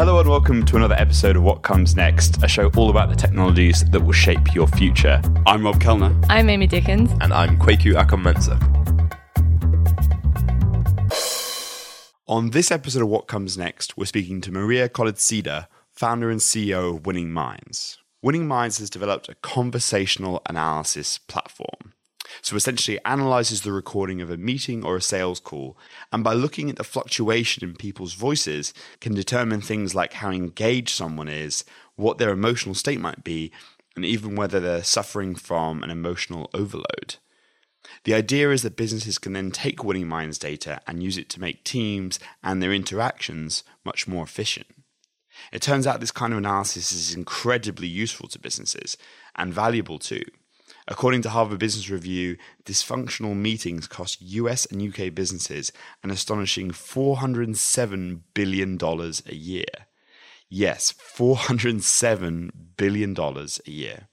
Hello and welcome to another episode of What Comes Next, a show all about the technologies that will shape your future. I'm Rob Kellner. I'm Amy Dickens. And I'm Kwaku Akom-Mensah. On this episode of What Comes Next, we're speaking to Maria Koledzida, founder and CEO of Winning Minds. Winning Minds has developed a conversational analysis platform. So essentially, it analyzes the recording of a meeting or a sales call, and by looking at the fluctuation in people's voices, can determine things like how engaged someone is, what their emotional state might be, and even whether they're suffering from an emotional overload. The idea is that businesses can then take Winning Minds data and use it to make teams and their interactions much more efficient. It turns out this kind of analysis is incredibly useful to businesses and valuable too. According to Harvard Business Review, dysfunctional meetings cost US and UK businesses an astonishing $407 billion a year. Yes, $407 billion a year.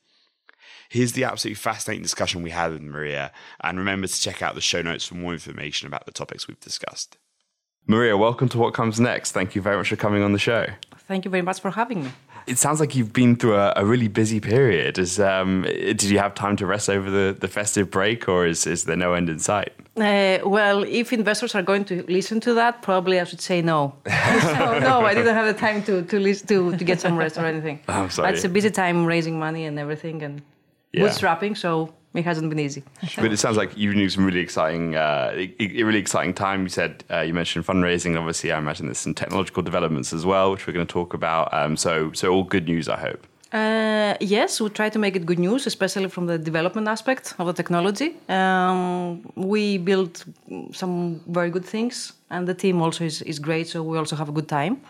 Here's the absolutely fascinating discussion we had with Maria, and remember to check out the show notes for more information about the topics we've discussed. Maria, welcome to What Comes Next. Thank you very much for coming on the show. Thank you very much for having me. It sounds like you've been through a, a really busy period. Is, um, did you have time to rest over the, the festive break, or is, is there no end in sight? Uh, well, if investors are going to listen to that, probably I should say no. so, no, I didn't have the time to to, to to get some rest or anything. I'm sorry. It's a busy time raising money and everything and Yeah. bootstrapping, so it hasn't been easy. but it sounds like you've been some really exciting, uh, a really exciting time. You said uh, you mentioned fundraising. Obviously, I imagine there's some technological developments as well, which we're going to talk about. Um, so, so all good news, I hope. Uh, yes, we try to make it good news, especially from the development aspect of the technology. Um, we build some very good things, and the team also is, is great, so we also have a good time.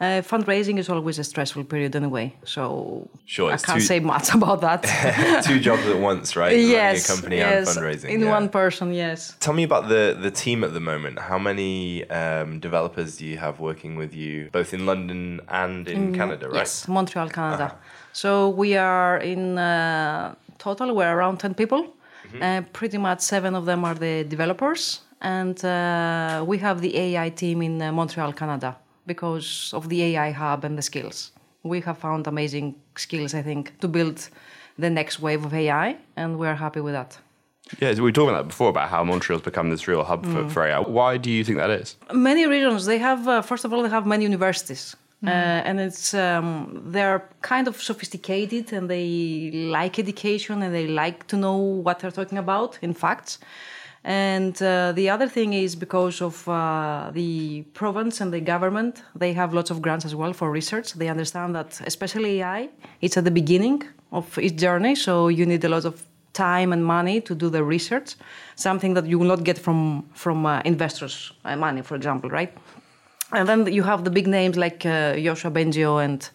Uh, fundraising is always a stressful period anyway, so Sure, I can't too- say much about that. Two jobs at once, right? yes, Running a company yes, and fundraising. in yeah. one person. Yes. Tell me about the, the team at the moment. How many um, developers do you have working with you, both in London and in Canada, right? Yes, Montreal, Canada. So we are in uh, total. We're around ten people. Uh, pretty much seven of them are the developers, and uh, we have the AI team in uh, Montreal, Canada, because of the AI hub and the skills. We have found amazing skills, I think, to build the next wave of AI, and we're happy with that. Yeah, we were talking about that before about how Montreal's become this real hub for, for AI. Why do you think that is? many regions they have uh, first of all they have many universities uh, and it's um, they're kind of sophisticated and they like education and they like to know what they're talking about in facts and uh, the other thing is because of uh, the province and the government they have lots of grants as well for research they understand that especially ai it's at the beginning of its journey so you need a lot of time and money to do the research, something that you will not get from from uh, investors' uh, money, for example, right? And then you have the big names like uh, Yoshua Bengio and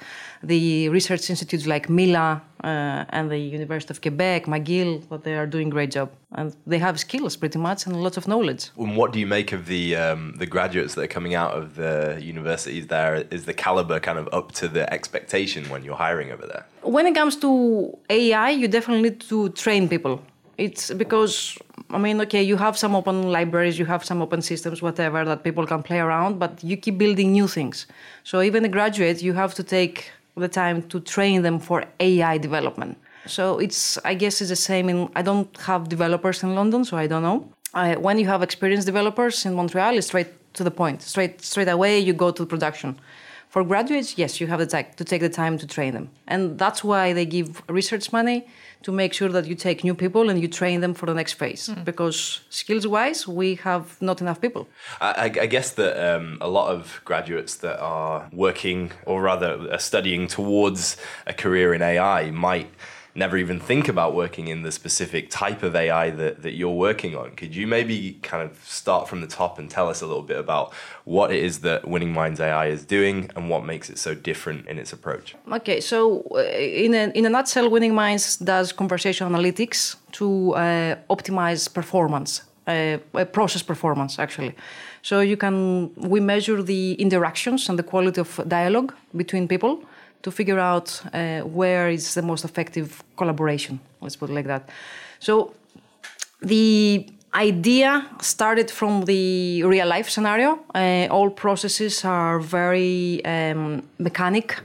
the research institutes like Mila uh, and the University of Quebec, McGill, that they are doing a great job. And they have skills pretty much and lots of knowledge. And what do you make of the um, the graduates that are coming out of the universities there? Is the caliber kind of up to the expectation when you're hiring over there? When it comes to AI, you definitely need to train people. It's because, I mean, okay, you have some open libraries, you have some open systems, whatever, that people can play around, but you keep building new things. So even a graduate, you have to take the time to train them for AI development. So it's, I guess, it's the same in, I don't have developers in London, so I don't know. I, when you have experienced developers in Montreal, it's straight to the point. Straight, straight away, you go to production. For graduates, yes, you have the time to take the time to train them, and that's why they give research money to make sure that you take new people and you train them for the next phase. Because skills-wise, we have not enough people. I, I I guess that um, a lot of graduates that are working, or rather are studying towards a career in AI, might never even think about working in the specific type of AI that, that you're working on. Could you maybe kind of start from the top and tell us a little bit about what it is that Winning Minds AI is doing and what makes it so different in its approach? Okay, so uh, in a, in a nutshell, Winning Minds does conversation analytics to uh, optimize performance, uh, uh, process performance actually. So you can we measure the interactions and the quality of dialogue between people to figure out uh, where is the most effective collaboration. Let's put it like that. So the idea started from the real life scenario. Uh, all processes are very um, mechanic.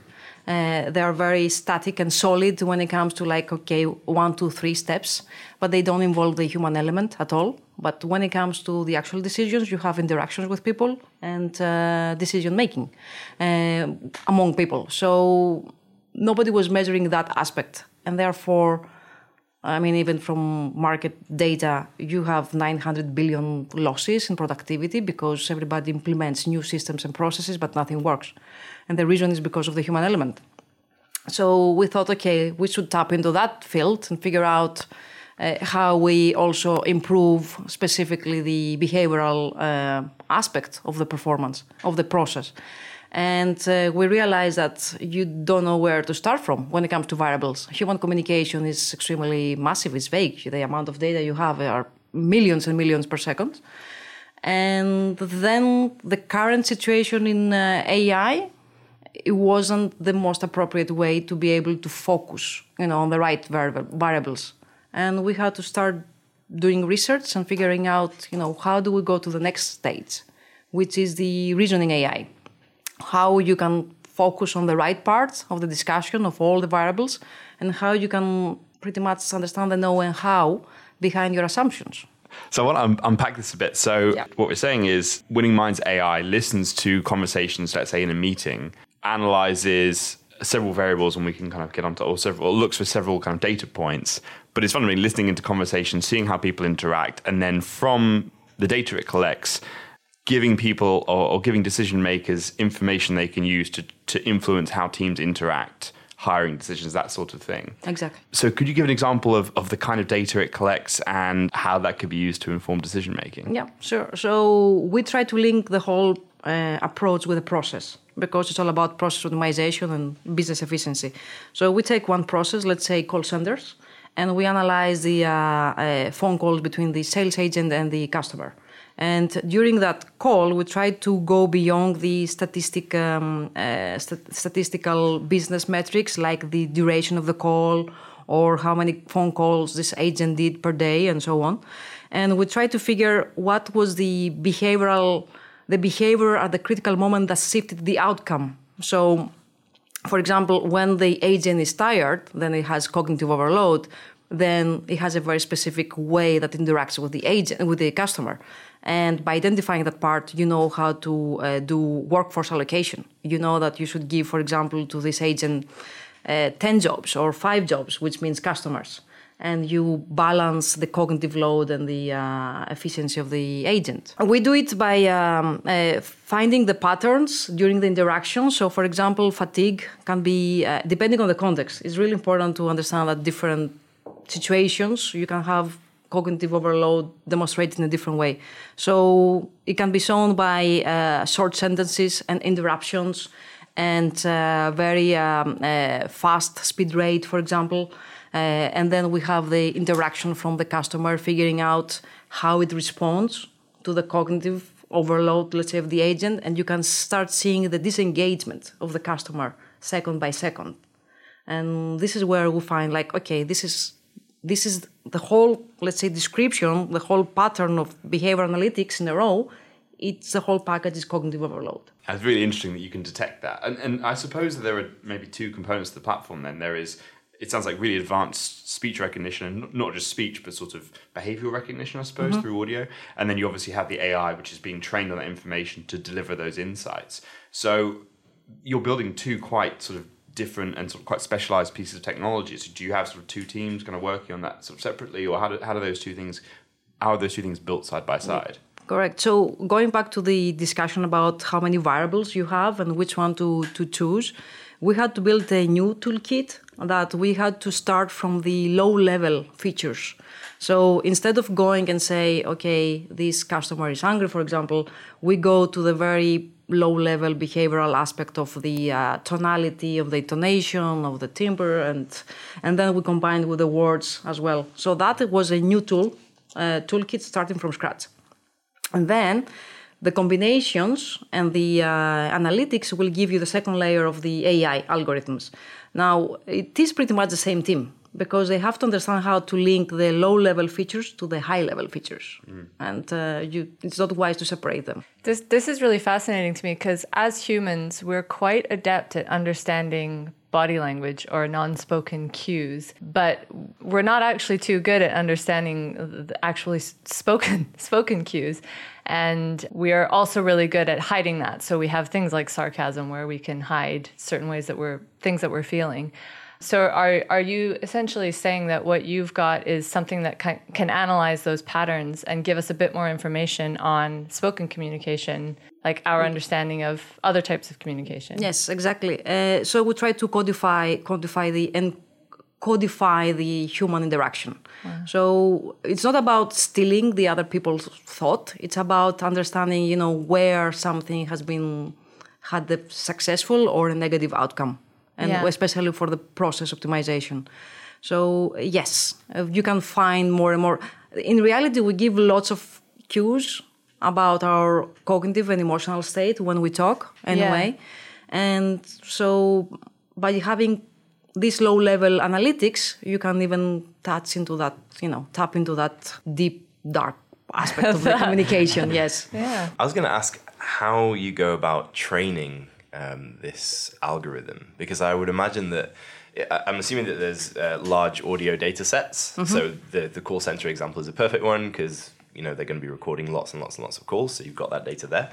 Uh, they are very static and solid when it comes to like okay one two three steps but they don't involve the human element at all but when it comes to the actual decisions you have interactions with people and uh, decision making uh, among people so nobody was measuring that aspect and therefore I mean, even from market data, you have 900 billion losses in productivity because everybody implements new systems and processes, but nothing works. And the reason is because of the human element. So we thought, okay, we should tap into that field and figure out uh, how we also improve specifically the behavioral uh, aspect of the performance of the process. And uh, we realized that you don't know where to start from when it comes to variables. Human communication is extremely massive, it's vague. The amount of data you have are millions and millions per second. And then the current situation in uh, AI, it wasn't the most appropriate way to be able to focus, you know, on the right variables. And we had to start doing research and figuring out, you know, how do we go to the next stage, which is the reasoning AI how you can focus on the right parts of the discussion of all the variables and how you can pretty much understand the know and how behind your assumptions. So I want to unpack this a bit. So yeah. what we're saying is Winning Minds AI listens to conversations, let's say in a meeting, analyzes several variables and we can kind of get onto or several or looks for several kind of data points. But it's fundamentally listening into conversations, seeing how people interact, and then from the data it collects, giving people or, or, giving decision makers information they can use to, to influence how teams interact hiring decisions that sort of thing. Exactly. So could you give an example of, of the kind of data it collects and how that could be used to inform decision making? Yeah sure. So we try to link the whole uh, approach with the process because it's all about process optimization and business efficiency so we take one process let's say call centers and we analyze the uh, uh, phone calls between the sales agent and the customer and during that call, we try to go beyond the statistic, um, uh, st- statistical business metrics like the duration of the call or how many phone calls this agent did per day and so on. And we try to figure what was the behavioral, the behavior at the critical moment that shifted the outcome. So, for example, when the agent is tired, then it has cognitive overload then it has a very specific way that interacts with the agent with the customer and by identifying that part, you know how to uh, do workforce allocation. You know that you should give, for example, to this agent uh, 10 jobs or five jobs, which means customers. And you balance the cognitive load and the uh, efficiency of the agent. We do it by um, uh, finding the patterns during the interaction. So, for example, fatigue can be, uh, depending on the context, it's really important to understand that different situations you can have cognitive overload demonstrated in a different way. So it can be shown by uh, short sentences and interruptions and uh, very um, uh, fast speed rate, for example. Uh, and then we have the interaction from the customer, figuring out how it responds to the cognitive overload, let's say, of the agent. And you can start seeing the disengagement of the customer second by second. And this is where we find, like, okay, this is this is the whole, let's say, description, the whole pattern of behavior analytics in a row. It's the whole package is cognitive overload. That's really interesting that you can detect that. And, and I suppose that there are maybe two components to the platform then. There is, it sounds like really advanced speech recognition, and not just speech, but sort of behavioral recognition, I suppose, mm-hmm. through audio. And then you obviously have the AI, which is being trained on that information to deliver those insights. So you're building two quite sort of different and sort of quite specialized pieces of technology. So do you have sort of two teams kind of working on that sort of separately, or how do, how do those two things how are those two things built side by side? Correct. So going back to the discussion about how many variables you have and which one to, to choose, we had to build a new toolkit that we had to start from the low level features. So instead of going and say, okay, this customer is hungry, for example, we go to the very low level behavioral aspect of the uh, tonality of the intonation of the timbre and and then we combined with the words as well so that was a new tool uh, toolkit starting from scratch and then the combinations and the uh, analytics will give you the second layer of the ai algorithms now it is pretty much the same team because they have to understand how to link the low level features to the high level features. And uh, you, it's not wise to separate them. This this is really fascinating to me because as humans, we're quite adept at understanding body language or non-spoken cues, but we're not actually too good at understanding the actually spoken spoken cues. And we are also really good at hiding that. So we have things like sarcasm where we can hide certain ways that we're things that we're feeling. So are are you essentially saying that what you've got is something that can, can analyze those patterns and give us a bit more information on spoken communication, like our understanding of other types of communication? Yes, exactly. Uh, so we try to codify, codify the and codify the human interaction. So it's not about stealing the other people's thought. It's about understanding, you know, where something has been had the successful or a negative outcome, and Yeah. especially for the process optimization. So yes, you can find more and more. In reality, we give lots of cues about our cognitive and emotional state when we talk anyway. And so by having this low level analytics, you can even touch into that, you know, tap into that deep, dark aspect of the communication. Yes. Yeah. I was going to ask how you go about training um, this algorithm because I would imagine that I- I'm assuming that there's uh, large audio data sets. So the the call center example is a perfect one because you know they're going to be recording lots and lots and lots of calls, so you've got that data there.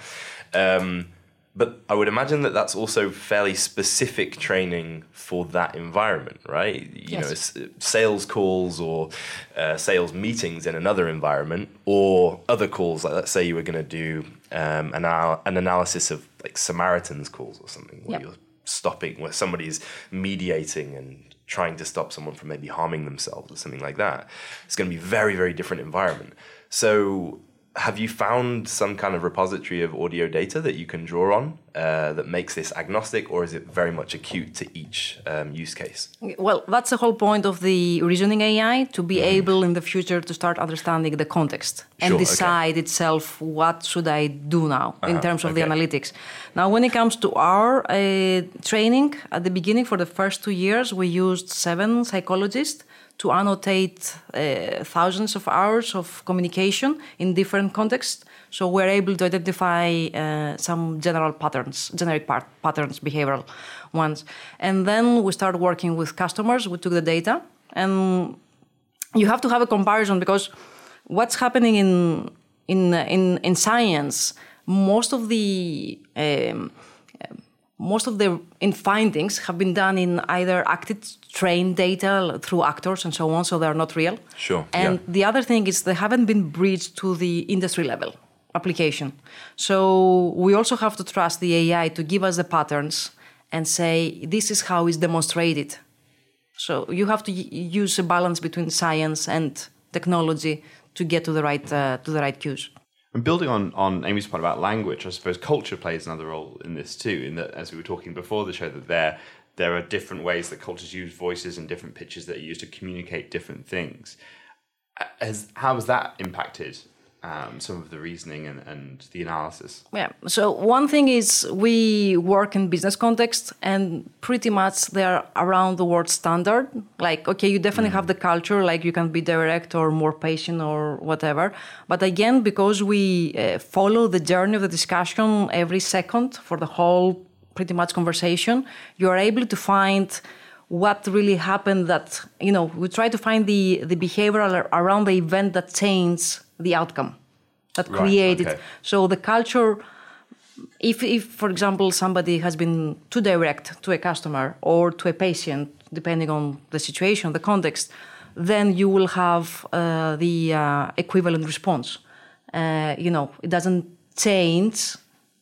Um, but I would imagine that that's also fairly specific training for that environment, right? You know, Yes. s- sales calls or uh, sales meetings in another environment, or other calls. Like, let's say you were going to do um, an, al- an analysis of like Samaritan's calls or something, where Yep. you're stopping, where somebody's mediating and trying to stop someone from maybe harming themselves or something like that. It's going to be very, very different environment. So. Have you found some kind of repository of audio data that you can draw on uh, that makes this agnostic, or is it very much acute to each um, use case? Well, that's the whole point of the reasoning AI to be able in the future to start understanding the context and Sure, okay. decide itself what should I do now in terms of the analytics. Now, when it comes to our uh, training, at the beginning for the first two years, we used seven psychologists to annotate uh, thousands of hours of communication in different contexts. So we're able to identify uh, some general patterns, generic part, patterns, behavioral ones. And then we start working with customers. We took the data, and you have to have a comparison because what's happening in in in, in science, most of the um, most of the in findings have been done in either acted trained data through actors and so on, so they're not real. Sure, And yeah. the other thing is they haven't been bridged to the industry level application. So we also have to trust the AI to give us the patterns and say this is how it's demonstrated. So you have to y- use a balance between science and technology to get to the right uh, to the right cues. And building on, on Amy's point about language, I suppose culture plays another role in this too. In that, as we were talking before the show, that there there are different ways that cultures use voices and different pitches that are used to communicate different things. Has how has that impacted um, some of the reasoning and, and the analysis? Yeah. So one thing is we work in business context, and pretty much they're around the word standard. Like, okay, you definitely have the culture, like you can be direct or more patient or whatever. But again, because we uh, follow the journey of the discussion every second for the whole pretty much conversation, you are able to find what really happened that you know we try to find the the behavioral around the event that changed the outcome that Right, created okay. so the culture if, if for example somebody has been too direct to a customer or to a patient depending on the situation the context then you will have uh, the uh, equivalent response uh, you know it doesn't change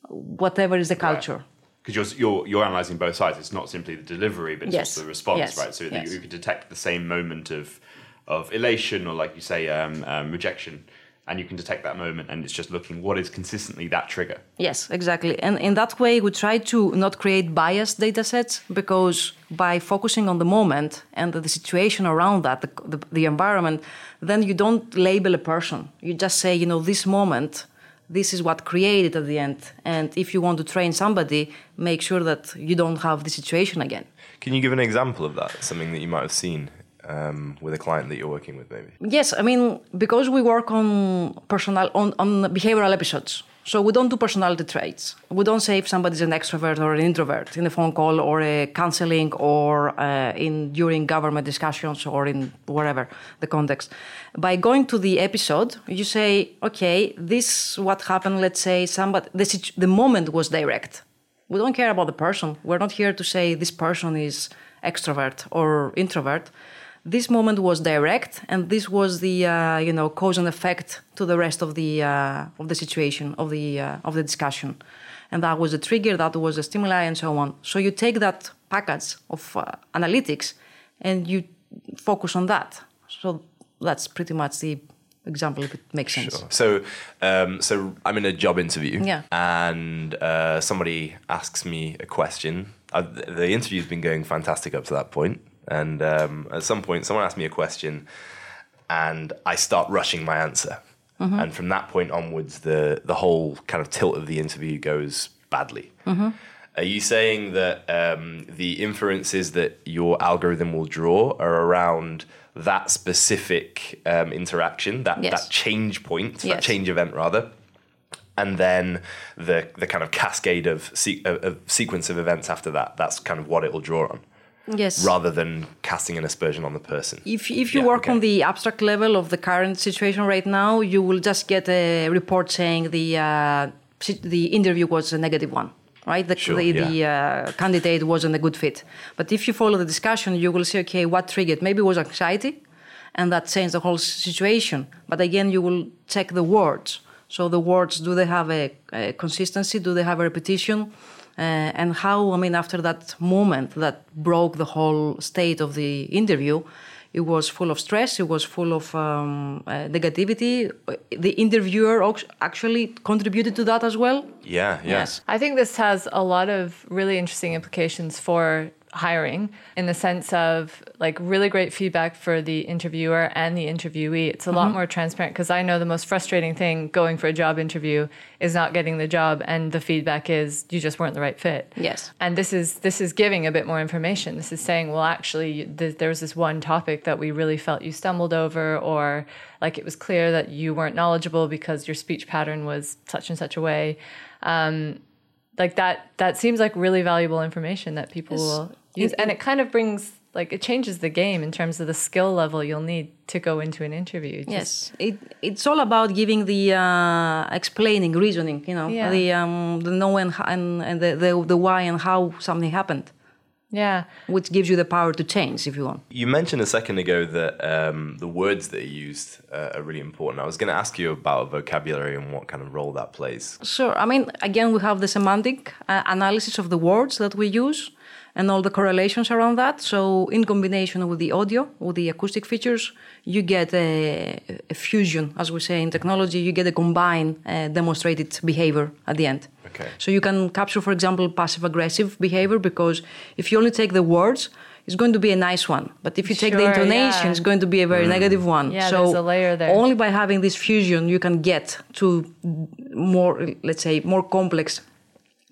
whatever is the culture Because you're, you're you're analyzing both sides. It's not simply the delivery, but it's Yes. also the response, Yes. right? So Yes. you can detect the same moment of of elation or, like you say, um, um, rejection, and you can detect that moment, and it's just looking what is consistently that trigger. Yes, exactly. And in that way, we try to not create biased data sets because by focusing on the moment and the, the situation around that, the, the, the environment, then you don't label a person. You just say, you know, this moment, this is what created at the end. And if you want to train somebody, make sure that you don't have the situation again. Can you give an example of that? Something that you might have seen um, with a client that you're working with, maybe? Yes, I mean because we work on personal on, on behavioral episodes. So we don't do personality traits. We don't say if somebody's an extrovert or an introvert in a phone call or a counseling or uh, in during government discussions or in whatever the context. By going to the episode, you say, okay, this what happened. Let's say somebody the the moment was direct. We don't care about the person. We're not here to say this person is extrovert or introvert this moment was direct, and this was the uh, you know cause and effect to the rest of the uh, of the situation of the uh, of the discussion, and that was a trigger, that was a stimuli, and so on. So you take that package of uh, analytics, and you focus on that. So that's pretty much the example if it makes sense. Sure. So, um, so I'm in a job interview, Yeah. and uh, somebody asks me a question. Uh, the interview's been going fantastic up to that point, and um, at some point, someone asked me a question, and I start rushing my answer, and from that point onwards, the the whole kind of tilt of the interview goes badly. Are you saying that um, the inferences that your algorithm will draw are around that specific um, interaction, that, Yes. that change point, that change event rather, and then the the kind of cascade of, se- of sequence of events after that? That's kind of what it will draw on, Yes. rather than casting an aspersion on the person. If, if you Yeah, work okay. on the abstract level of the current situation right now, you will just get a report saying the uh, the interview was a negative one, right? The, Sure, the, yeah. the uh, candidate wasn't a good fit. But if you follow the discussion, you will see, okay, what triggered? Maybe it was anxiety, and that changed the whole situation. But again, you will check the words. So the words, do they have a, a consistency? Do they have a repetition? Uh, and how, I mean, after that moment that broke the whole state of the interview, it was full of stress, it was full of um, uh, negativity. The interviewer actually contributed to that as well. Yeah, yeah. Yes. I think this has a lot of really interesting implications for hiring in the sense of like really great feedback for the interviewer and the interviewee. It's a lot more transparent because I know the most frustrating thing going for a job interview is not getting the job and the feedback is you just weren't the right fit. Yes. And this is this is giving a bit more information. This is saying, well, actually, th- there was this one topic that we really felt you stumbled over, or like it was clear that you weren't knowledgeable because your speech pattern was such and such a way. Um, like that, that seems like really valuable information that people Yes. will use, and it kind of brings like it changes the game in terms of the skill level you'll need to go into an interview. Just- Yes, it, it's all about giving the uh, explaining, reasoning. You know, Yeah. the um, the know and, and, and the, the the why and how something happened, yeah. which gives you the power to change if you want. You mentioned a second ago that um, the words that are used uh, are really important. I was going to ask you about vocabulary and what kind of role that plays. Sure. I mean, again, we have the semantic uh, analysis of the words that we use and all the correlations around that. So, in combination with the audio, with the acoustic features, you get a, a fusion, as we say in technology, you get a combined uh, demonstrated behavior at the end. Okay. So, you can capture, for example, passive aggressive behavior because if you only take the words, it's going to be a nice one. But if you take the intonation, yeah. it's going to be a very negative one. Yeah, so there's a layer there. Only by having this fusion, you can get to more, let's say, more complex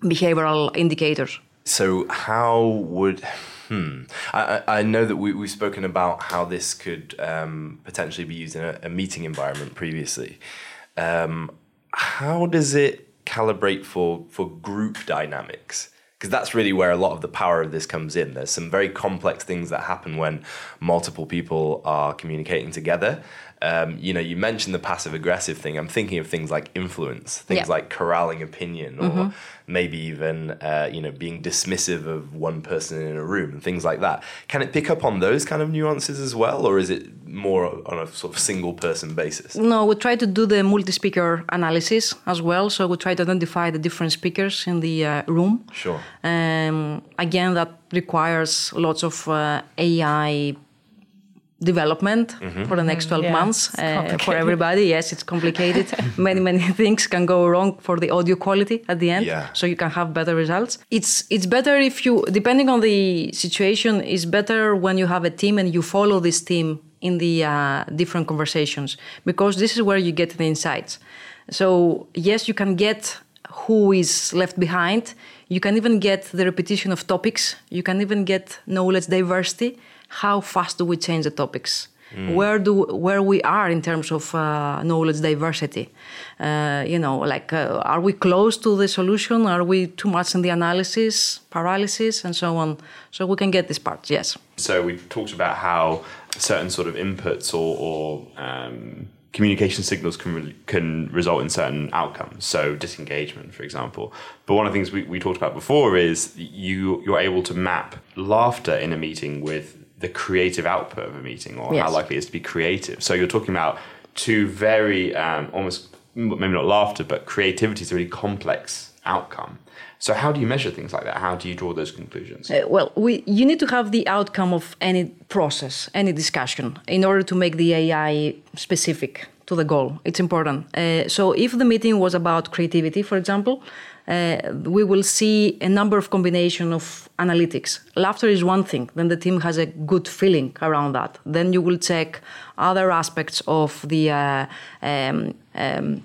behavioral indicators. So, how would. Hmm. I, I know that we, we've spoken about how this could um, potentially be used in a, a meeting environment previously. Um, how does it calibrate for, for group dynamics? Because that's really where a lot of the power of this comes in. There's some very complex things that happen when multiple people are communicating together. Um, you know, you mentioned the passive aggressive thing. I'm thinking of things like influence, things Yeah. like corralling opinion, or maybe even uh, you know being dismissive of one person in a room and things like that. Can it pick up on those kind of nuances as well, or is it more on a sort of single person basis? No, we try to do the multi-speaker analysis as well. So we try to identify the different speakers in the uh, room. Sure. Um, again, that requires lots of uh, AI development for the next 12 Yeah, months uh, for everybody. Yes, it's complicated. many, many things can go wrong for the audio quality at the end. Yeah. So you can have better results. It's it's better if you, depending on the situation, it's better when you have a team and you follow this team in the uh, different conversations because this is where you get the insights. So yes, you can get who is left behind. You can even get the repetition of topics. You can even get knowledge diversity how fast do we change the topics? Where do where we are in terms of uh, knowledge diversity? Uh, you know, like uh, are we close to the solution? Are we too much in the analysis, paralysis, and so on? So we can get this part. Yes. So we talked about how certain sort of inputs or, or um, communication signals can re- can result in certain outcomes. So disengagement, for example. But one of the things we, we talked about before is you you're able to map laughter in a meeting with the creative output of a meeting or Yes. how likely it is to be creative. So you're talking about two very um, almost maybe not laughter, but creativity is a really complex outcome. So how do you measure things like that? How do you draw those conclusions? Uh, well, we, you need to have the outcome of any process, any discussion, in order to make the AI specific to the goal. It's important. Uh, so, if the meeting was about creativity, for example, uh, we will see a number of combination of analytics. Laughter is one thing. Then the team has a good feeling around that. Then you will check other aspects of the uh, um, um,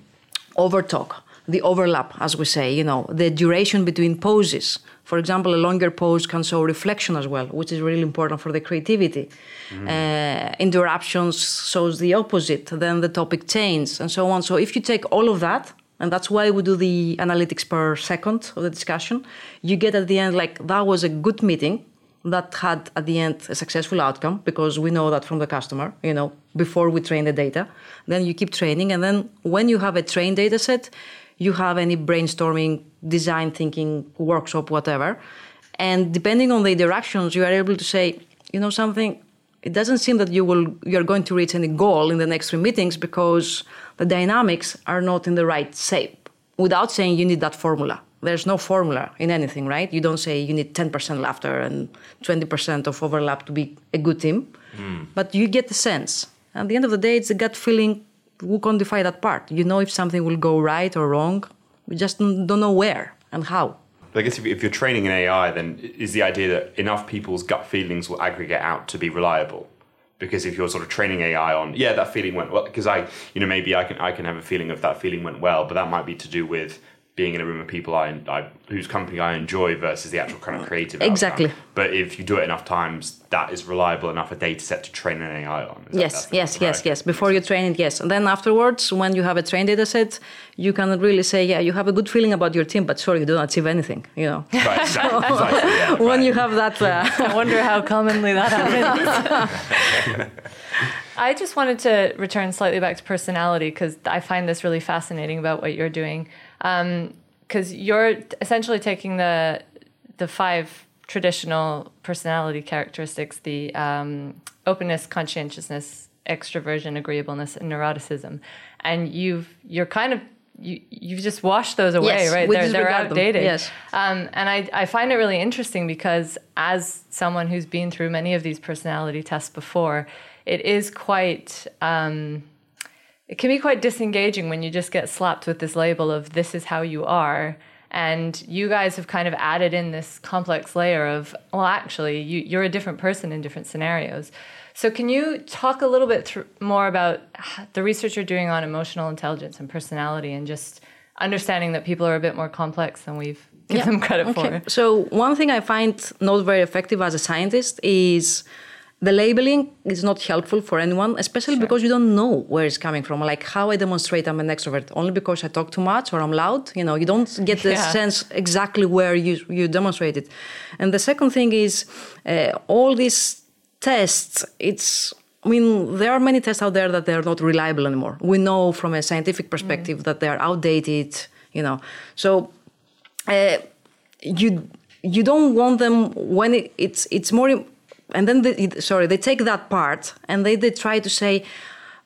overtalk the overlap, as we say, you know, the duration between poses. For example, a longer pose can show reflection as well, which is really important for the creativity. Uh, interruptions shows the opposite, then the topic changes, and so on. So if you take all of that, and that's why we do the analytics per second of the discussion, you get at the end like that was a good meeting that had at the end a successful outcome because we know that from the customer, you know, before we train the data. Then you keep training, and then when you have a trained data set, you have any brainstorming, design thinking, workshop, whatever. And depending on the interactions, you are able to say, you know, something. It doesn't seem that you will you are going to reach any goal in the next three meetings because the dynamics are not in the right shape. Without saying you need that formula. There's no formula in anything, right? You don't say you need 10% laughter and 20% of overlap to be a good team. Hmm. But you get the sense. At the end of the day, it's a gut feeling who quantify that part. You know if something will go right or wrong. We just don't know where and how. But I guess if, you're training an AI, then is the idea that enough people's gut feelings will aggregate out to be reliable? Because if you're sort of training AI on, yeah, that feeling went well, because I, you know, maybe I can I can have a feeling of that feeling went well, but that might be to do with being in a room of people I, I whose company I enjoy versus the actual kind of creative. outcome. Exactly. But if you do it enough times, that is reliable enough a data set to train an AI on. Is that- Yes, that's- yes, yes, right. yes. Before you train it, yes. And then afterwards, when you have a trained data set, you can really say, yeah, you have a good feeling about your team, but sorry, you don't achieve anything, you know. Right, exactly, exactly, yeah, when right. you have that, uh, I wonder how commonly that happens. I just wanted to return slightly back to personality because I find this really fascinating about what you're doing. Because you're essentially taking the the five traditional personality characteristics: the um, openness, conscientiousness, extroversion, agreeableness, and neuroticism, and you've you're kind of you, you've just washed those away, Yes, right? They're, they're disregard them, outdated. yes. Um, and I, I find it really interesting because as someone who's been through many of these personality tests before, it is quite, um, it can be quite disengaging when you just get slapped with this label of this is how you are. And you guys have kind of added in this complex layer of, well, actually, you, you're a different person in different scenarios. So, can you talk a little bit thr more about the research you're doing on emotional intelligence and personality and just understanding that people are a bit more complex than we've given Yeah, them credit okay. for? So one thing I find not very effective as a scientist is the labeling is not helpful for anyone, especially because you don't know where it's coming from. Like how I demonstrate I'm an extrovert only because I talk too much or I'm loud. You know, you don't get the Yeah. sense exactly where you you demonstrate it. And the second thing is uh, all these tests. It's I mean, there are many tests out there that they're not reliable anymore. We know from a scientific perspective that they're outdated. You know, so uh, you you don't want them when it, it's it's more and then they, sorry they take that part and they, they try to say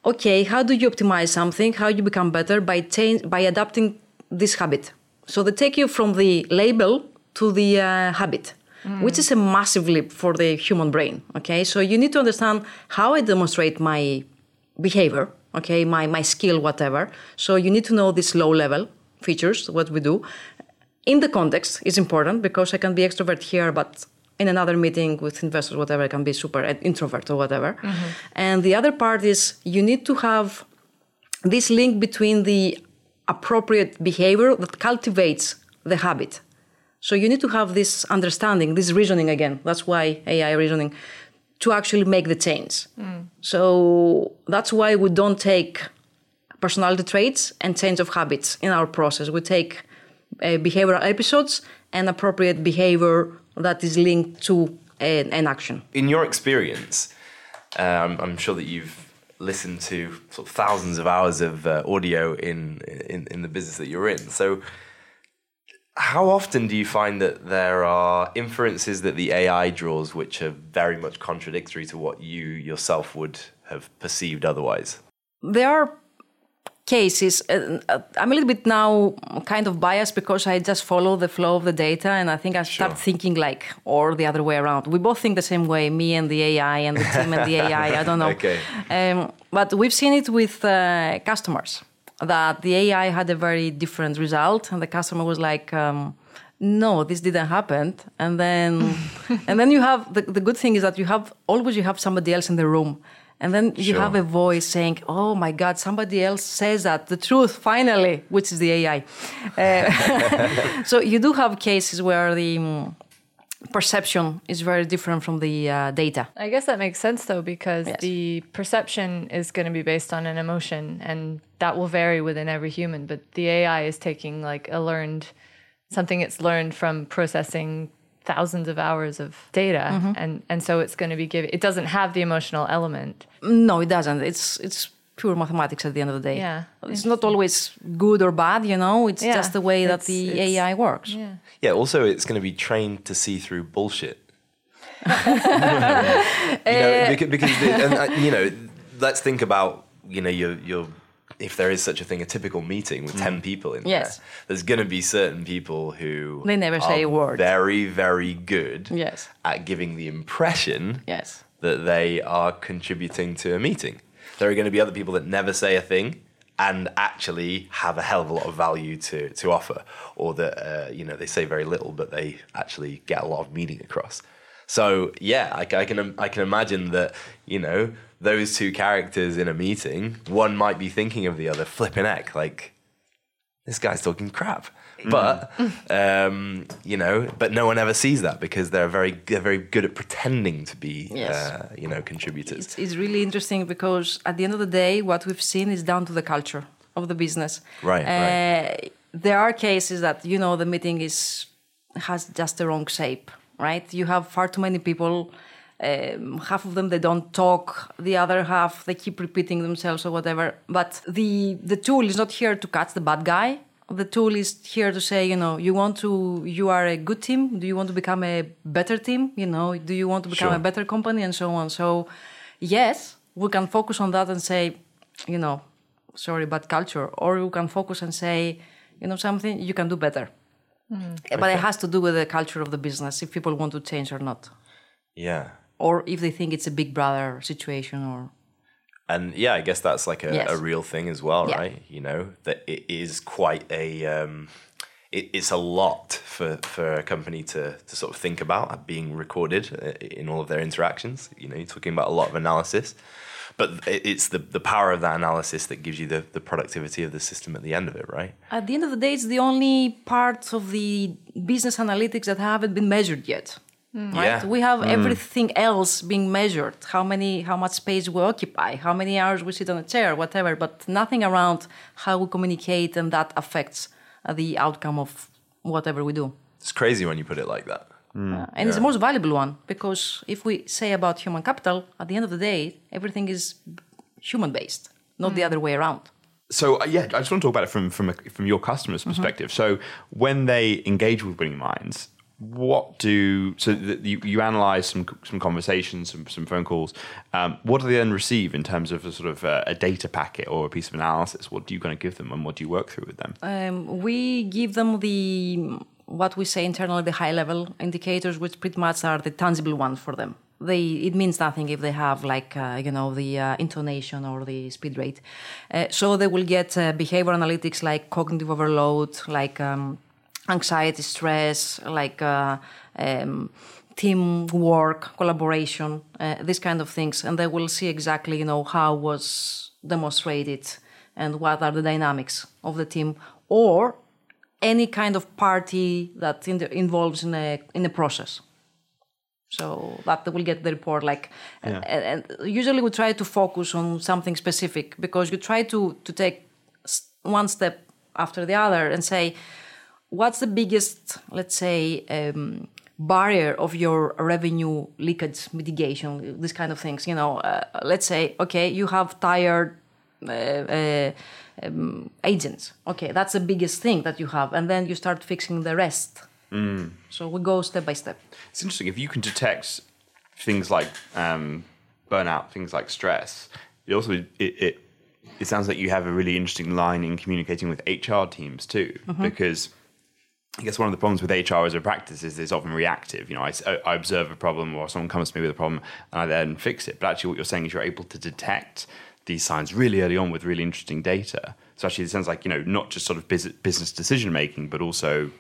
okay how do you optimize something? How you become better by change by adapting this habit? So they take you from the label to the uh, habit which is a massive leap for the human brain okay? So you need to understand how i demonstrate my behavior okay? My my skill whatever. So you need to know this low level features what we do. In the context is important because I can be extrovert here, but in another meeting with investors, whatever, I can be super introvert or whatever. And the other part is you need to have this link between the appropriate behavior that cultivates the habit. So you need to have this understanding, this reasoning again. That's why AI reasoning to actually make the change. So that's why we don't take personality traits and change of habits in our process. We take uh, behavioral episodes and appropriate behavior that is linked to an, an action. In your experience, I'm, I'm sure that you've listened to sort of thousands of hours of uh, audio in, in in the business that you're in. So, how often do you find that there are inferences that the AI draws which are very much contradictory to what you yourself would have perceived otherwise? There are cases. Uh, uh, I'm a little bit now kind of biased because I just follow the flow of the data, and I think I start Sure. thinking like, or the other way around. We both think the same way, me and the AI, and the team and the AI. I don't know. Okay. Um, but we've seen it with uh, customers that the AI had a very different result, and the customer was like. Um, no, this didn't happen. And then, and then you have the, the good thing is that you have always you have somebody else in the room, and then you Sure. have a voice saying, "Oh my God, somebody else says that the truth finally," which is the AI. Uh, so you do have cases where the mm, perception is very different from the uh, data. I guess that makes sense though, because Yes. the perception is going to be based on an emotion and that will vary within every human. But the AI is taking like a learned, something it's learned from processing thousands of hours of data. Mm-hmm. And, and so it's going to be giving, it doesn't have the emotional element. No, it doesn't. It's it's pure mathematics at the end of the day. Yeah. It's not always good or bad, you know. It's Yeah. just the way that It's- the AI works. Yeah. Yeah. Also, it's going to be trained to see through bullshit. you know, because, because the, and, uh, you know, let's think about you know your your if there is such a thing, a typical meeting with ten people in Yes. there. There's going to be certain people who They never say are a word. Very, very good Yes. at giving the impression Yes. that they are contributing to a meeting. There are going to be other people that never say a thing and actually have a hell of a lot of value to, to offer, or that uh, you know they say very little but they actually get a lot of meaning across. So yeah, I, I can I can imagine that you know those two characters in a meeting, one might be thinking of the other, flipping heck, like this guy's talking crap. But um, you know, but no one ever sees that because they're very they're very good at pretending to be Yes. uh, you know contributors. It's, it's really interesting because at the end of the day, what we've seen is down to the culture of the business. Right, Uh, right. There are cases that you know the meeting is has just the wrong shape, right? You have far too many people. Um, half of them they don't talk. The other half they keep repeating themselves or whatever. But the the tool is not here to catch the bad guy. The tool is here to say, you know, you want to, you are a good team. Do you want to become a better team? You know, do you want to become Sure. a better company and so on? So, yes, we can focus on that and say, you know, sorry, bad culture. Or you can focus and say, you know, something you can do better. But it has to do with the culture of the business, if people want to change or not. Yeah. Or if they think it's a big brother situation or. And yeah, I guess that's like a, Yes. a real thing as well, Yeah. right? You know, that it is quite a um, it, it's a lot for, for a company to, to sort of think about being recorded uh, in all of their interactions. You know, you're talking about a lot of analysis, but it's the, the power of that analysis that gives you the, the productivity of the system at the end of it, right? At the end of the day, it's the only part of the business analytics that haven't been measured yet. Mm. Right? Yeah. We have mm. everything else being measured. How many, how much space we occupy, how many hours we sit on a chair, whatever, but nothing around how we communicate and that affects the outcome of whatever we do. It's crazy when you put it like that. Uh, and it's the most valuable one because if we say about human capital, at the end of the day, everything is human based, not the other way around. So uh, yeah, I just want to talk about it from from a, from your customers' perspective. So when they engage with Winning Minds, what do so you, you analyze some some conversations, some some phone calls. Um, what do they then receive in terms of a sort of a, a data packet or a piece of analysis? What do you kind of give them, and what do you work through with them? Um, we give them the what we say internally the high level indicators, which pretty much are the tangible ones for them. They it means nothing if they have like uh, you know the uh, intonation or the speed rate. Uh, so they will get uh, behavior analytics like cognitive overload, like um, anxiety, stress, like uh, um, teamwork, collaboration, uh, these kind of things, and they will see exactly you know how was demonstrated and what are the dynamics of the team or any kind of party that in the, involves in a in a process. So that they will get the report. Like, and, and usually we try to focus on something specific because you try to to take one step after the other and say, what's the biggest, let's say, um, barrier of your revenue leakage mitigation? These kind of things. You know, uh, let's say, okay, you have tired uh, uh, um, agents. Okay, that's the biggest thing that you have, and then you start fixing the rest. So we go step by step. It's interesting if you can detect things like um, burnout, things like stress. It also it, it it sounds like you have a really interesting line in communicating with HR teams too, because I guess one of the problems with HR as a practice is it's often reactive. You know, I, I observe a problem or someone comes to me with a problem and I then fix it. But actually, what you're saying is you're able to detect these signs really early on with really interesting data. So actually, it sounds like you know not just sort of business, decision making, but also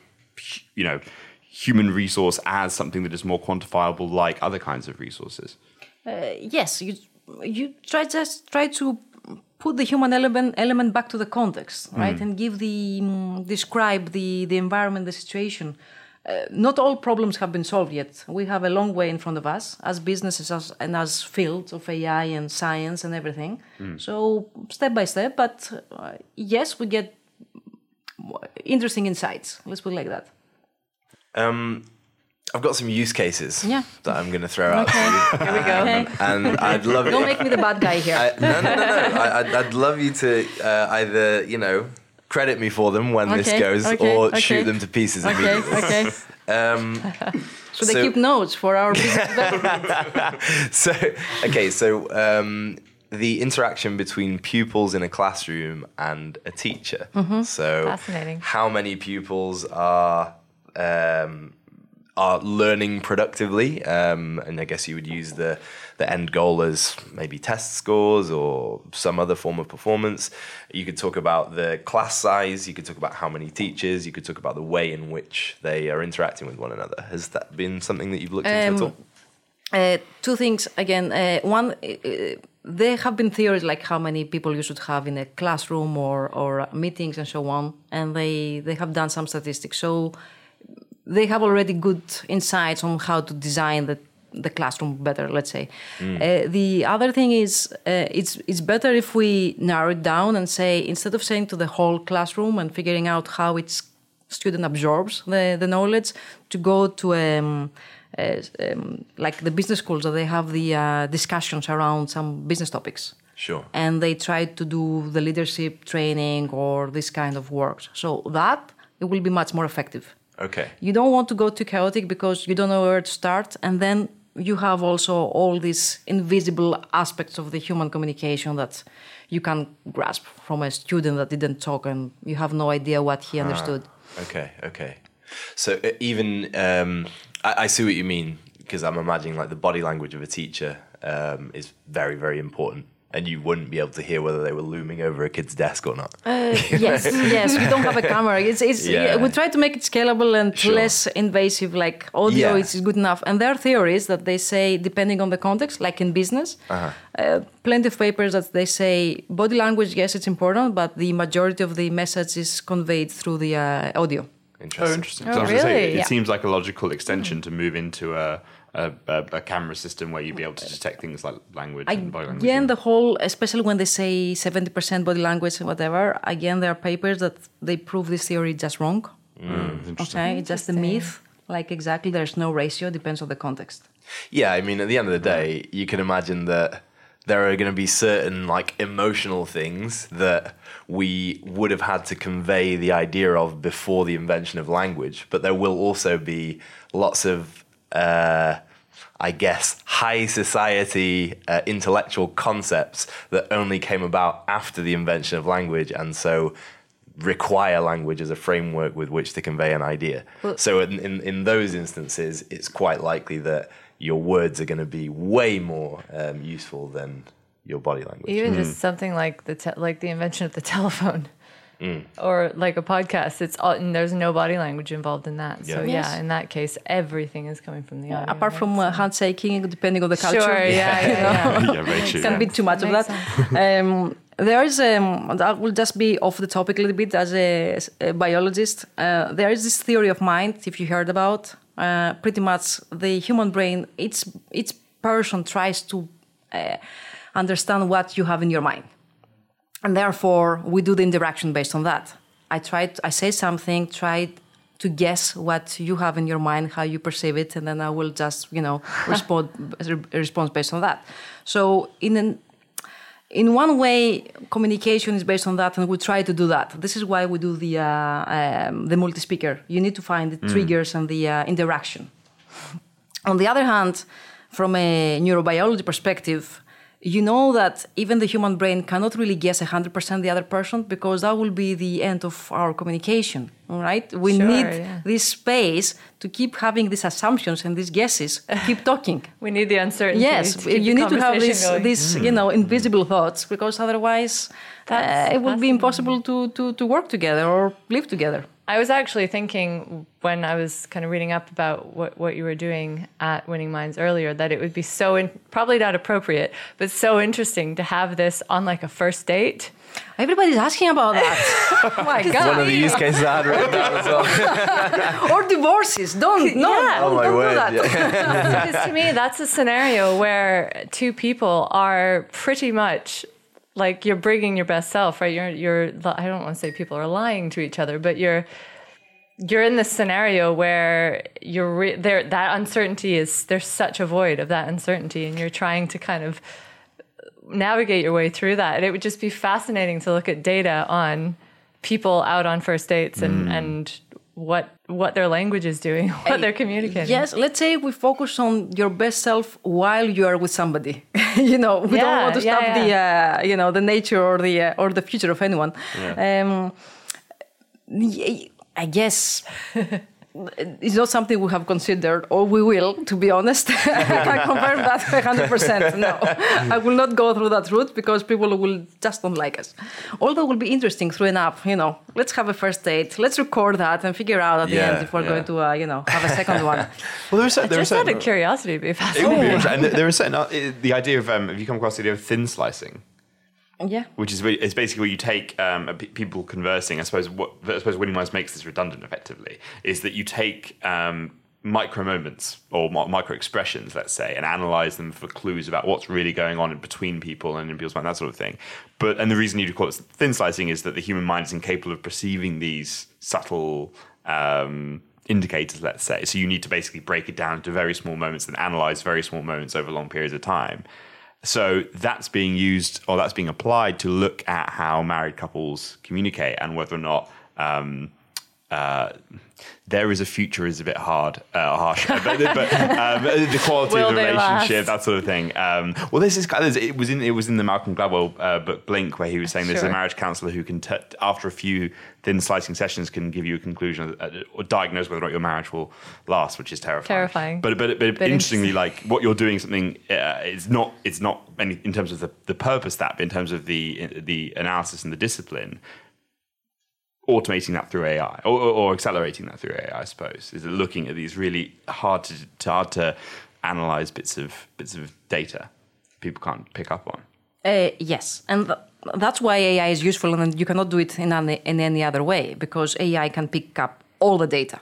you know human resource as something that is more quantifiable, like other kinds of resources. yes, you you try just try to put the human element element back to the context, right, and give the mm, describe the the environment, the situation. Uh, not all problems have been solved yet. We have a long way in front of us as businesses as, and as fields of AI and science and everything. So step by step, but uh, yes, we get interesting insights. Let's put it like that. Um, I've got some use cases Yeah. that I'm going to throw out to you. Here we go. Okay. And I'd love Don't make me the bad guy here. I, no, no, no, no. I, I'd, I'd love you to uh, either, you know, credit me for them when this goes, okay, or okay. shoot them to pieces okay, immediately. okay. Um, Should they keep notes for our business development? so, okay, so um, the interaction between pupils in a classroom and a teacher. So, Fascinating. how many pupils are um, are learning productively? Um, and I guess you would use the the end goal as maybe test scores or some other form of performance. You could talk about the class size. You could talk about how many teachers. You could talk about the way in which they are interacting with one another. Has that been something that you've looked into at Um, all? Uh, two things again. Uh, one, uh, there have been theories like how many people you should have in a classroom or or meetings and so on, and they they have done some statistics. So they have already good insights on how to design the the classroom better. Let's say. Uh, the other thing is uh, it's it's better if we narrow it down and say instead of saying to the whole classroom and figuring out how its student absorbs the, the knowledge to go to um, uh, um, like the business schools that they have the uh, discussions around some business topics Sure. and they try to do the leadership training or this kind of work so that it will be much more effective Okay. you don't want to go too chaotic because you don't know where to start and then you have also all these invisible aspects of the human communication that you can grasp from a student that didn't talk and you have no idea what he understood Okay, okay. So even um, I, I see what you mean because I'm imagining like the body language of a teacher um, is very, very important, and you wouldn't be able to hear whether they were looming over a kid's desk or not. Uh, yes, yes. We don't have a camera. It's, it's Yeah. we try to make it scalable and Sure. less invasive. Like audio Yeah. is good enough. And there are theories that they say, depending on the context, like in business, Uh-huh. uh, plenty of papers that they say body language. Yes, it's important, but the majority of the message is conveyed through the uh, audio. Interesting. Oh, interesting. Oh, So I was gonna say, really? it Yeah. seems like a logical extension to move into a, a, a, a camera system where you'd be able to detect things like language and body language. Again, the whole, especially when they say 70% body language and whatever, again, there are papers that they prove this theory just wrong. Mm, mm. Okay, it's just a myth. Like exactly, there's no ratio, depends on the context. Yeah, I mean, at the end of the day, you can imagine that there are going to be certain like emotional things that we would have had to convey the idea of before the invention of language, but there will also be lots of, uh, I guess, high society uh, intellectual concepts that only came about after the invention of language, and so require language as a framework with which to convey an idea. so in, in, in those instances, it's quite likely that your words are going to be way more um, useful than your body language. Even just something like the te- like the invention of the telephone, or like a podcast. It's all and there's no body language involved in that. So Yeah. yeah, in that case, everything is coming from the audio. Apart right? from uh, handshaking, depending on the culture. sure, yeah, yeah, yeah. yeah, very true. Can be too much of Makes that. Um, there is, um, that will just be off the topic a little bit as a, a biologist. Uh, there is this theory of mind, if you heard about, uh, pretty much the human brain, each, each person tries to uh, understand what you have in your mind. And therefore, we do the interaction based on that. I try, I say something, try to guess what you have in your mind, how you perceive it, and then I will just, you know, respond respond based on that. So in an in one way, communication is based on that, and we try to do that. This is why we do the uh, um, the multi-speaker. You need to find the triggers and the uh, interaction. On the other hand, from a neurobiology perspective, you know that even the human brain cannot really guess 100% the other person because that will be the end of our communication all right we Sure, need yeah. this space to keep having these assumptions and these guesses keep talking We need the uncertainty. yes you need to have this, going. this you know invisible thoughts because otherwise uh, it would be impossible to, to, to work together or live together I was actually thinking when I was kind of reading up about what, what you were doing at Winning Minds earlier that it would be so in, probably not appropriate, but so interesting to have this on like a first date. everybody's asking about that oh my god One of the use cases I had written down as well. or divorces don't no Yeah. Oh don't, my don't do word! that yeah. because to me, that's a scenario where two people are pretty much like you're bringing your best self, right? You're, you're. I don't want to say people are lying to each other, but you're, you're in this scenario where you're re- there. That uncertainty is there's such a void of that uncertainty, and you're trying to kind of navigate your way through that. And it would just be fascinating to look at data on people out on first dates and mm. and what what their language is doing, what they're communicating. Yes, let's say we focus on your best self while you are with somebody. you know, we don't want to yeah, stop the uh, you know the nature or the uh, or the future of anyone. Um, y- I guess it's not something we have considered, or we will, to be honest. I can confirm that 100%. No, I will not go through that route because people will just don't like us. Although it will be interesting through an app, you know, let's have a first date, let's record that and figure out at the Yeah, end if we're yeah. going to, uh, you know, have a second one. Well, there are, certain, there are Just out certain. of curiosity, it'd be It would fascinating. be interesting. And there are certain. Uh, the idea of um, have you come across the idea of thin slicing? Yeah. which is it's basically where you take um, people conversing. I suppose what I suppose Winning Minds makes this redundant effectively is that you take um, micro moments or micro expressions, let's say, and analyze them for clues about what's really going on between people and in people's mind, that sort of thing. But and the reason you call it thin slicing is that the human mind is incapable of perceiving these subtle. Um, indicators let's say so you need to basically break it down into very small moments and analyze very small moments over long periods of time so that's being used or that's being applied to look at how married couples communicate and whether or not um, uh, there is a future is a bit hard, uh, harsh, but, but um, the quality Will of the relationship, last? that sort of thing. Um, well, this is kind of, it was in it was in the Malcolm Gladwell uh, book Blink where he was saying there's a marriage counselor who can t- after a few thin slicing sessions can give you a conclusion uh, or diagnose whether or not your marriage will last, which is terrifying. Terrifying. But but, but, But interestingly, like what you're doing something uh, it's not it's not any, in terms of the, the purpose that, but in terms of the the analysis and the discipline automating that through AI or, or, or accelerating that through AI, I suppose, is looking at these really hard to, to hard to analyze bits of bits of data people can't pick up on. Uh, yes, and th- that's why AI is useful, and you cannot do it in any, in any other way because AI can pick up all the data.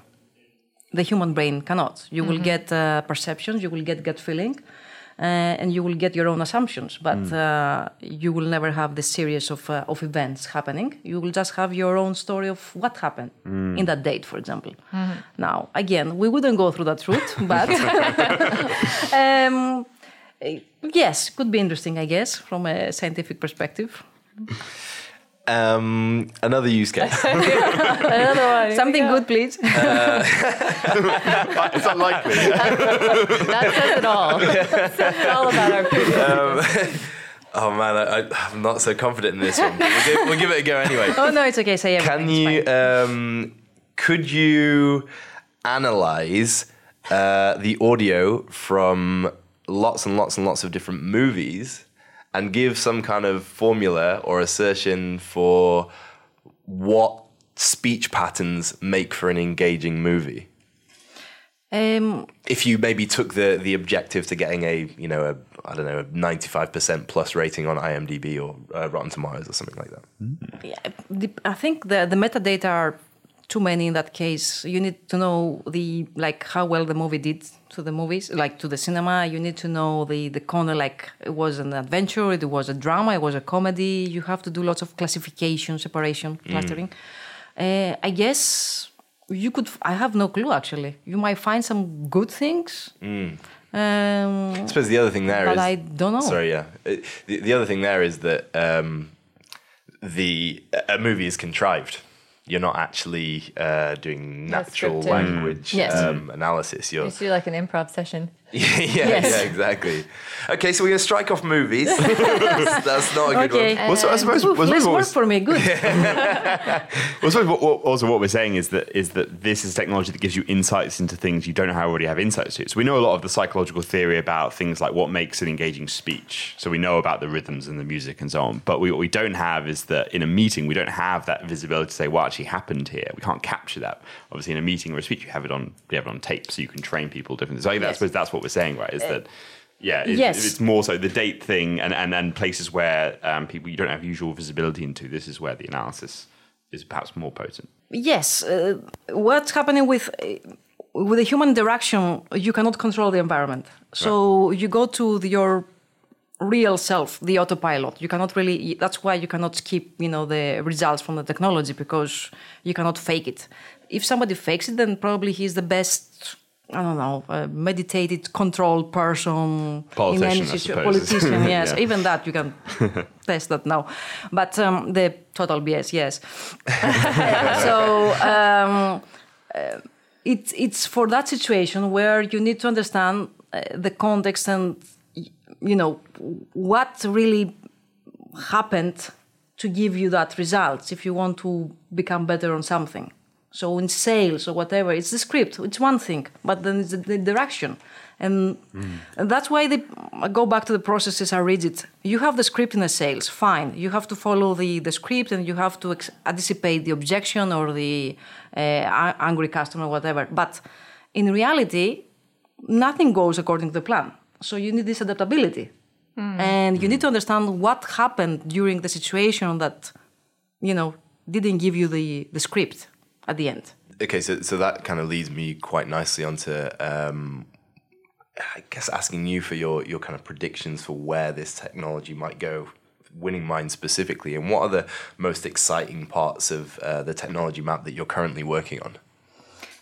The human brain cannot. You will get uh, perceptions, you will get gut feeling, uh, and you will get your own assumptions, but uh, you will never have the series of, uh, of events happening. You will just have your own story of what happened in that date, for example. Now, again, we wouldn't go through that route, but um, yes, could be interesting, I guess, from a scientific perspective. Um, another use case. Another one. Something we go. good, please. it's unlikely. That says it all. That says it all about our previous. oh man, I, I, I'm not so confident in this one. We'll give, we'll give it a go anyway. oh no, it's okay. Say everything. Can you? Um, could you analyze uh, the audio from lots and lots and lots of different movies and give some kind of formula or assertion for what speech patterns make for an engaging movie? Um, if you maybe took the the objective to getting a you know a I don't know a ninety five percent plus rating on IMDb or uh, Rotten Tomatoes or something like that. yeah, the, I think the, the metadata are too many in that case. You need to know the like how well the movie did to the movies, like to the cinema. You need to know the the corner like it was an adventure, it was a drama, it was a comedy. You have to do lots of classification, separation, clustering. Uh, I guess you could. I have no clue actually. You might find some good things. Um, I suppose the other thing there is. I don't know. Sorry, yeah. Uh, The, the other thing there is that um, the a movie is contrived. You're not actually uh, doing natural language Yes. um, analysis. You're It's do like an improv session. yeah, Yes. yeah, exactly. Okay, so we're gonna strike off movies. that's, that's not a good Okay. one. Well, so I suppose, Oof, I suppose less work was- for me. Good. Well, I suppose what, what, also what we're saying is that is that this is technology that gives you insights into things you don't know how already have insights to. So we know a lot of the psychological theory about things like what makes an engaging speech. So we know about the rhythms and the music and so on. But we, what we don't have is that in a meeting we don't have that visibility to say what actually happened here. We can't capture that. Obviously, in a meeting or a speech, you have it on you have it on tape, so you can train people differently. So I, think that- I suppose that's what we're saying, right? Is that yeah, it, Yes. it's more so the date thing and and, and places where um, people you don't have usual visibility into. This is where the analysis is perhaps more potent. yes. Uh, what's happening with uh, with the human interaction? You cannot control the environment. So you go to the, your real self, the autopilot. You cannot really. That's why you cannot skip, you know, the results from the technology because you cannot fake it. If somebody fakes it, then probably he's the best. I don't know, uh, meditated, controlled person Politician, Politician, yes. Yeah. Even that you can test that now. But um, the total BS, yes. so um, uh, it, it's for that situation where you need to understand uh, the context and you know what really happened to give you that result if you want to become better on something so in sales or whatever it's the script it's one thing but then it's the, the direction. And, and that's why they I go back to the processes are rigid you have the script in the sales fine. You have to follow the, the script and you have to ex- anticipate the objection or the uh, angry customer whatever. But in reality nothing goes according to the plan. So you need this adaptability. And you need to understand what happened during the situation that you know didn't give you the, the script at the end Okay, so so that kind of leads me quite nicely onto, um, I guess, asking you for your your kind of predictions for where this technology might go, winning minds specifically, and what are the most exciting parts of uh, the technology map that you're currently working on?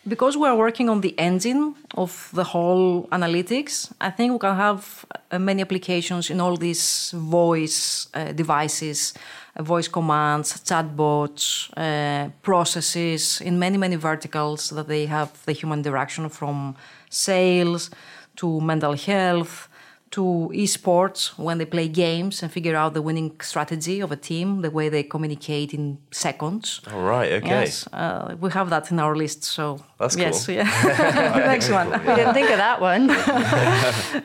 because we are working on the engine of the whole analytics i think we can have uh, many applications in all these voice uh, devices voice commands chatbots uh, processes in many many verticals that they have the human interaction from sales to mental health to esports when they play games and figure out the winning strategy of a team the way they communicate in seconds All right, okay. Yes, uh, we have that in our list. So That's yes, cool. yeah. Next one. I didn't think of that one.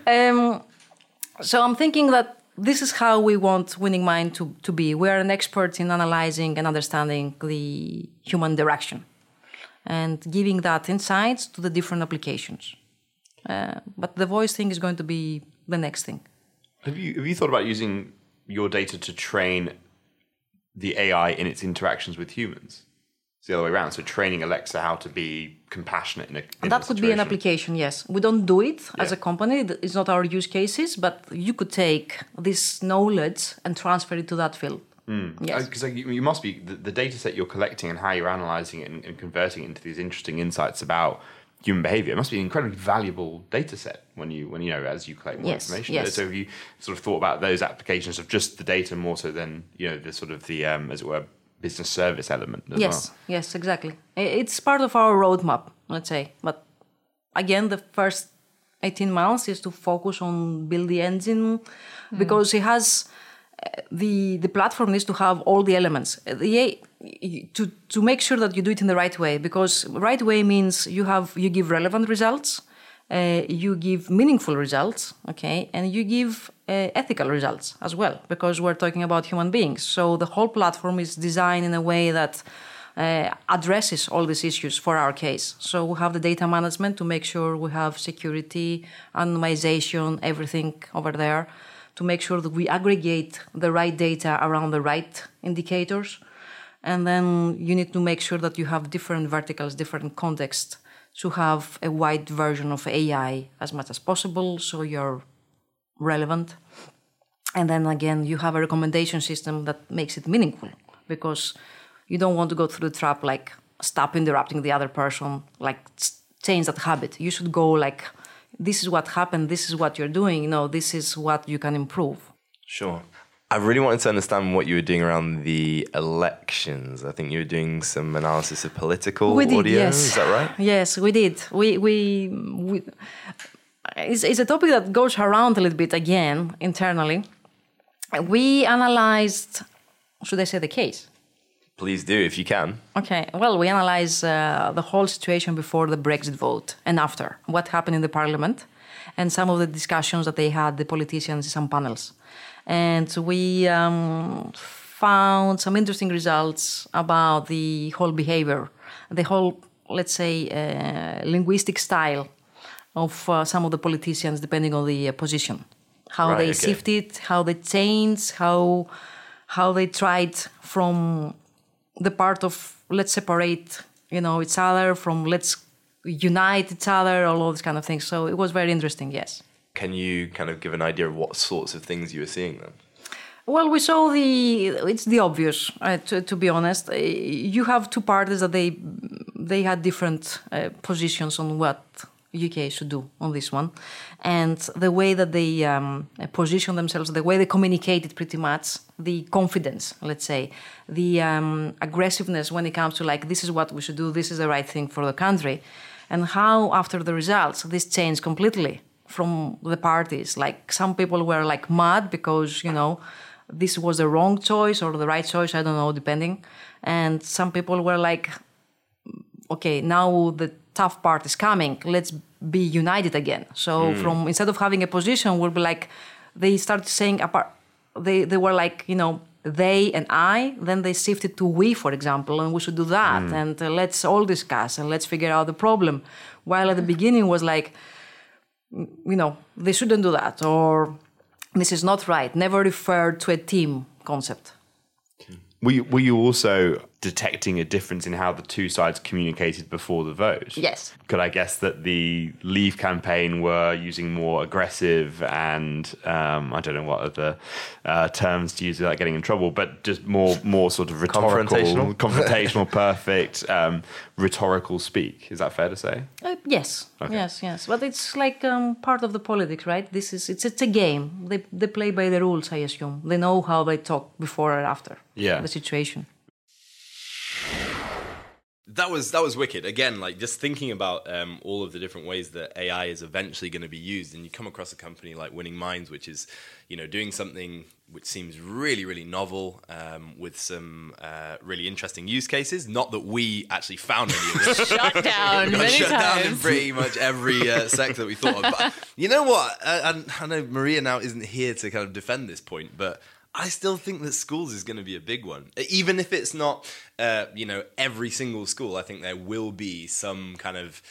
Um, so I'm thinking that this is how we want Winning Mind to, to be. We are an expert in analyzing and understanding the human direction and giving that insights to the different applications. Uh, but the voice thing is going to be the next thing. Have you have you thought about using your data to train the AI in its interactions with humans? It's the other way around. So training Alexa how to be compassionate in a in that a could be an application, yes. We don't do it as a company, it's not our use cases, but you could take this knowledge and transfer it to that field. Yes. Because you, you must be the, the data set you're collecting and how you're analyzing it and, and converting it into these interesting insights about human behavior. It must be an incredibly valuable data set when you when you know as you collect more Yes, information. yes. So have you sort of thought about those applications of just the data more so than you know the sort of the um, as it were business service element as Yes, well. yes, exactly. It's part of our roadmap, let's say. But again, the first 18 months is to focus on build the engine because it has uh, the the platform needs to have all the elements. Uh, The to to make sure that you do it in the right way because right way means you have you give relevant results, uh, you give meaningful results, okay, and you give ethical results as well because we're talking about human beings. So the whole platform is designed in a way that uh, addresses all these issues for our case. So we have the data management to make sure we have security, anonymization, everything over there to make sure that we aggregate the right data around the right indicators. and then you need to make sure that you have different verticals, different contexts to have a wide version of AI as much as possible so you're relevant. And then again, you have a recommendation system that makes it meaningful because you don't want to go through the trap like stop interrupting the other person, like change that habit. You should go like, this is what happened, this is what you're doing, you know, this is what you can improve. Sure. I really wanted to understand what you were doing around the elections. I think you were doing some analysis of political we did, audio. Yes. Is that right? Yes, we did. We we, we it's, it's a topic that goes around a little bit again internally. We analyzed. Should I say the case? Please do if you can. Okay. Well, we analyze uh, the whole situation before the Brexit vote and after. What happened in the parliament, and some of the discussions that they had, the politicians, in some panels and we um, found some interesting results about the whole behavior, the whole, let's say, uh, linguistic style of uh, some of the politicians, depending on the uh, position, how Right, they okay. shifted, how they changed, how how they tried from the part of let's separate, you know, each other from let's unite each other, all of these kind of things. So it was very interesting. Yes. Can you kind of give an idea of what sorts of things you were seeing then? Well, we saw the it's the obvious. Uh, to, to be honest, Uh, you have two parties that they they had different uh, positions on what UK should do on this one, and the way that they um, position themselves, the way they communicated, pretty much the confidence, let's say, the um, aggressiveness when it comes to like this is what we should do, this is the right thing for the country, and how after the results this changed completely from the parties. Like some people were like mad because you know this was the wrong choice or the right choice. I don't know, depending. And some people were like, okay, now the tough part is coming. Let's be united again. So from instead of having a position, we'll be like they started saying apart. They they were like you know they and I. Then they shifted to we, for example, and we should do that. And uh, let's all discuss and let's figure out the problem. While at the beginning was like you know, they shouldn't do that, or this is not right. Never refer to a team concept. Were you, were you also detecting a difference in how the two sides communicated before the vote? Yes. Could I guess that the Leave campaign were using more aggressive and um, I don't know what other uh, terms to use without getting in trouble, but just more more sort of rhetorical, Confrontational? confrontational, perfect um, rhetorical speak. Is that fair to say? Uh, yes, Okay. yes, yes. But it's like um, part of the politics, right? This is it's it's a game. They they play by the rules. I assume they know how they talk before or after. Yeah. The situation. That was that was wicked. Again, like just thinking about um, all of the different ways that AI is eventually going to be used, and you come across a company like Winning Minds, which is, you know, doing something which seems really, really novel um, with some uh, really interesting use cases. Not that we actually found any of this. Shut down many shut down in pretty much every uh, sector that we thought of. But you know what? I, I, I know Maria now isn't here to kind of defend this point, but I still think that schools is going to be a big one, even if it's not, uh, you know, every single school. I think there will be some kind of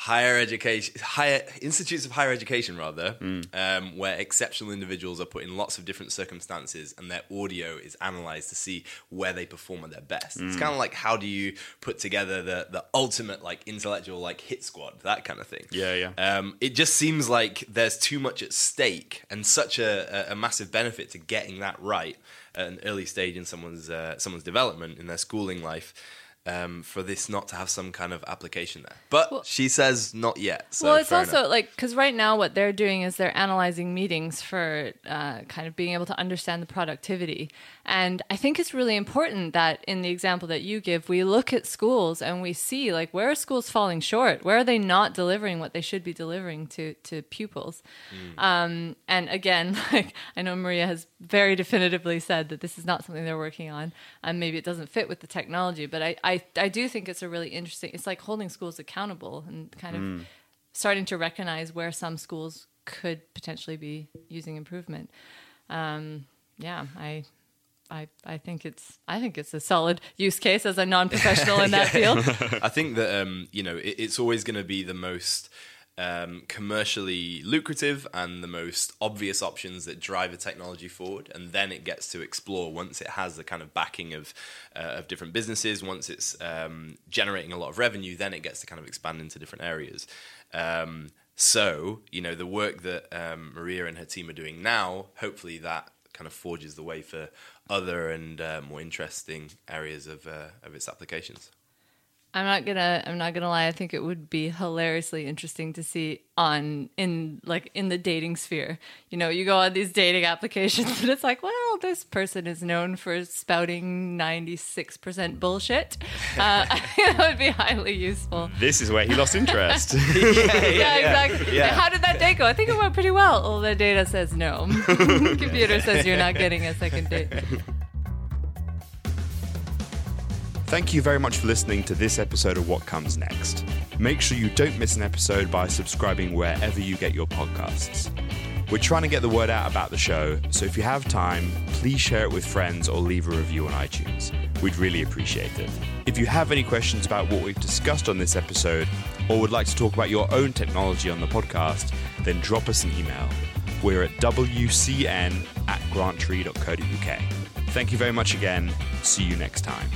higher education, higher institutes of higher education, rather, um, where exceptional individuals are put in lots of different circumstances, and their audio is analyzed to see where they perform at their best. It's kind of like how do you put together the the ultimate like intellectual like hit squad, that kind of thing. Yeah, yeah. Um, it just seems like there's too much at stake and such a, a, a massive benefit to getting that right at an early stage in someone's uh, someone's development in their schooling life. Um, for this not to have some kind of application there, but she says not yet. So well, it's also enough. like because right now what they're doing is they're analyzing meetings for uh, kind of being able to understand the productivity. And I think it's really important that in the example that you give, we look at schools and we see like where are schools falling short? Where are they not delivering what they should be delivering to to pupils? Um, and again, like I know Maria has very definitively said that this is not something they're working on, and maybe it doesn't fit with the technology. But I, I, I do think it's a really interesting. It's like holding schools accountable and kind of starting to recognize where some schools could potentially be using improvement. Um, yeah, I. I, I think it's I think it's a solid use case as a non-professional in that field. I think that um, you know it, it's always going to be the most um, commercially lucrative and the most obvious options that drive the technology forward, and then it gets to explore once it has the kind of backing of uh, of different businesses. Once it's um, generating a lot of revenue, then it gets to kind of expand into different areas. Um, so, you know, the work that um, Maria and her team are doing now, hopefully that kind of forges the way for other and uh, more interesting areas of, uh, of its applications. I'm not gonna I'm not gonna lie, I think it would be hilariously interesting to see on in like in the dating sphere. You know, you go on these dating applications and it's like, well, this person is known for spouting ninety six percent bullshit. Uh, I think that would be highly useful. This is where he lost interest. Yeah, exactly. How did that date go? I think it went pretty well. Well, the data says no. Computer says you're not getting a second date. Thank you very much for listening to this episode of What Comes Next. Make sure you don't miss an episode by subscribing wherever you get your podcasts. We're trying to get the word out about the show, so if you have time, please share it with friends or leave a review on iTunes. We'd really appreciate it. If you have any questions about what we've discussed on this episode, or would like to talk about your own technology on the podcast, then drop us an email. We're at wcn at granttree.co.uk. Thank you very much again. See you next time.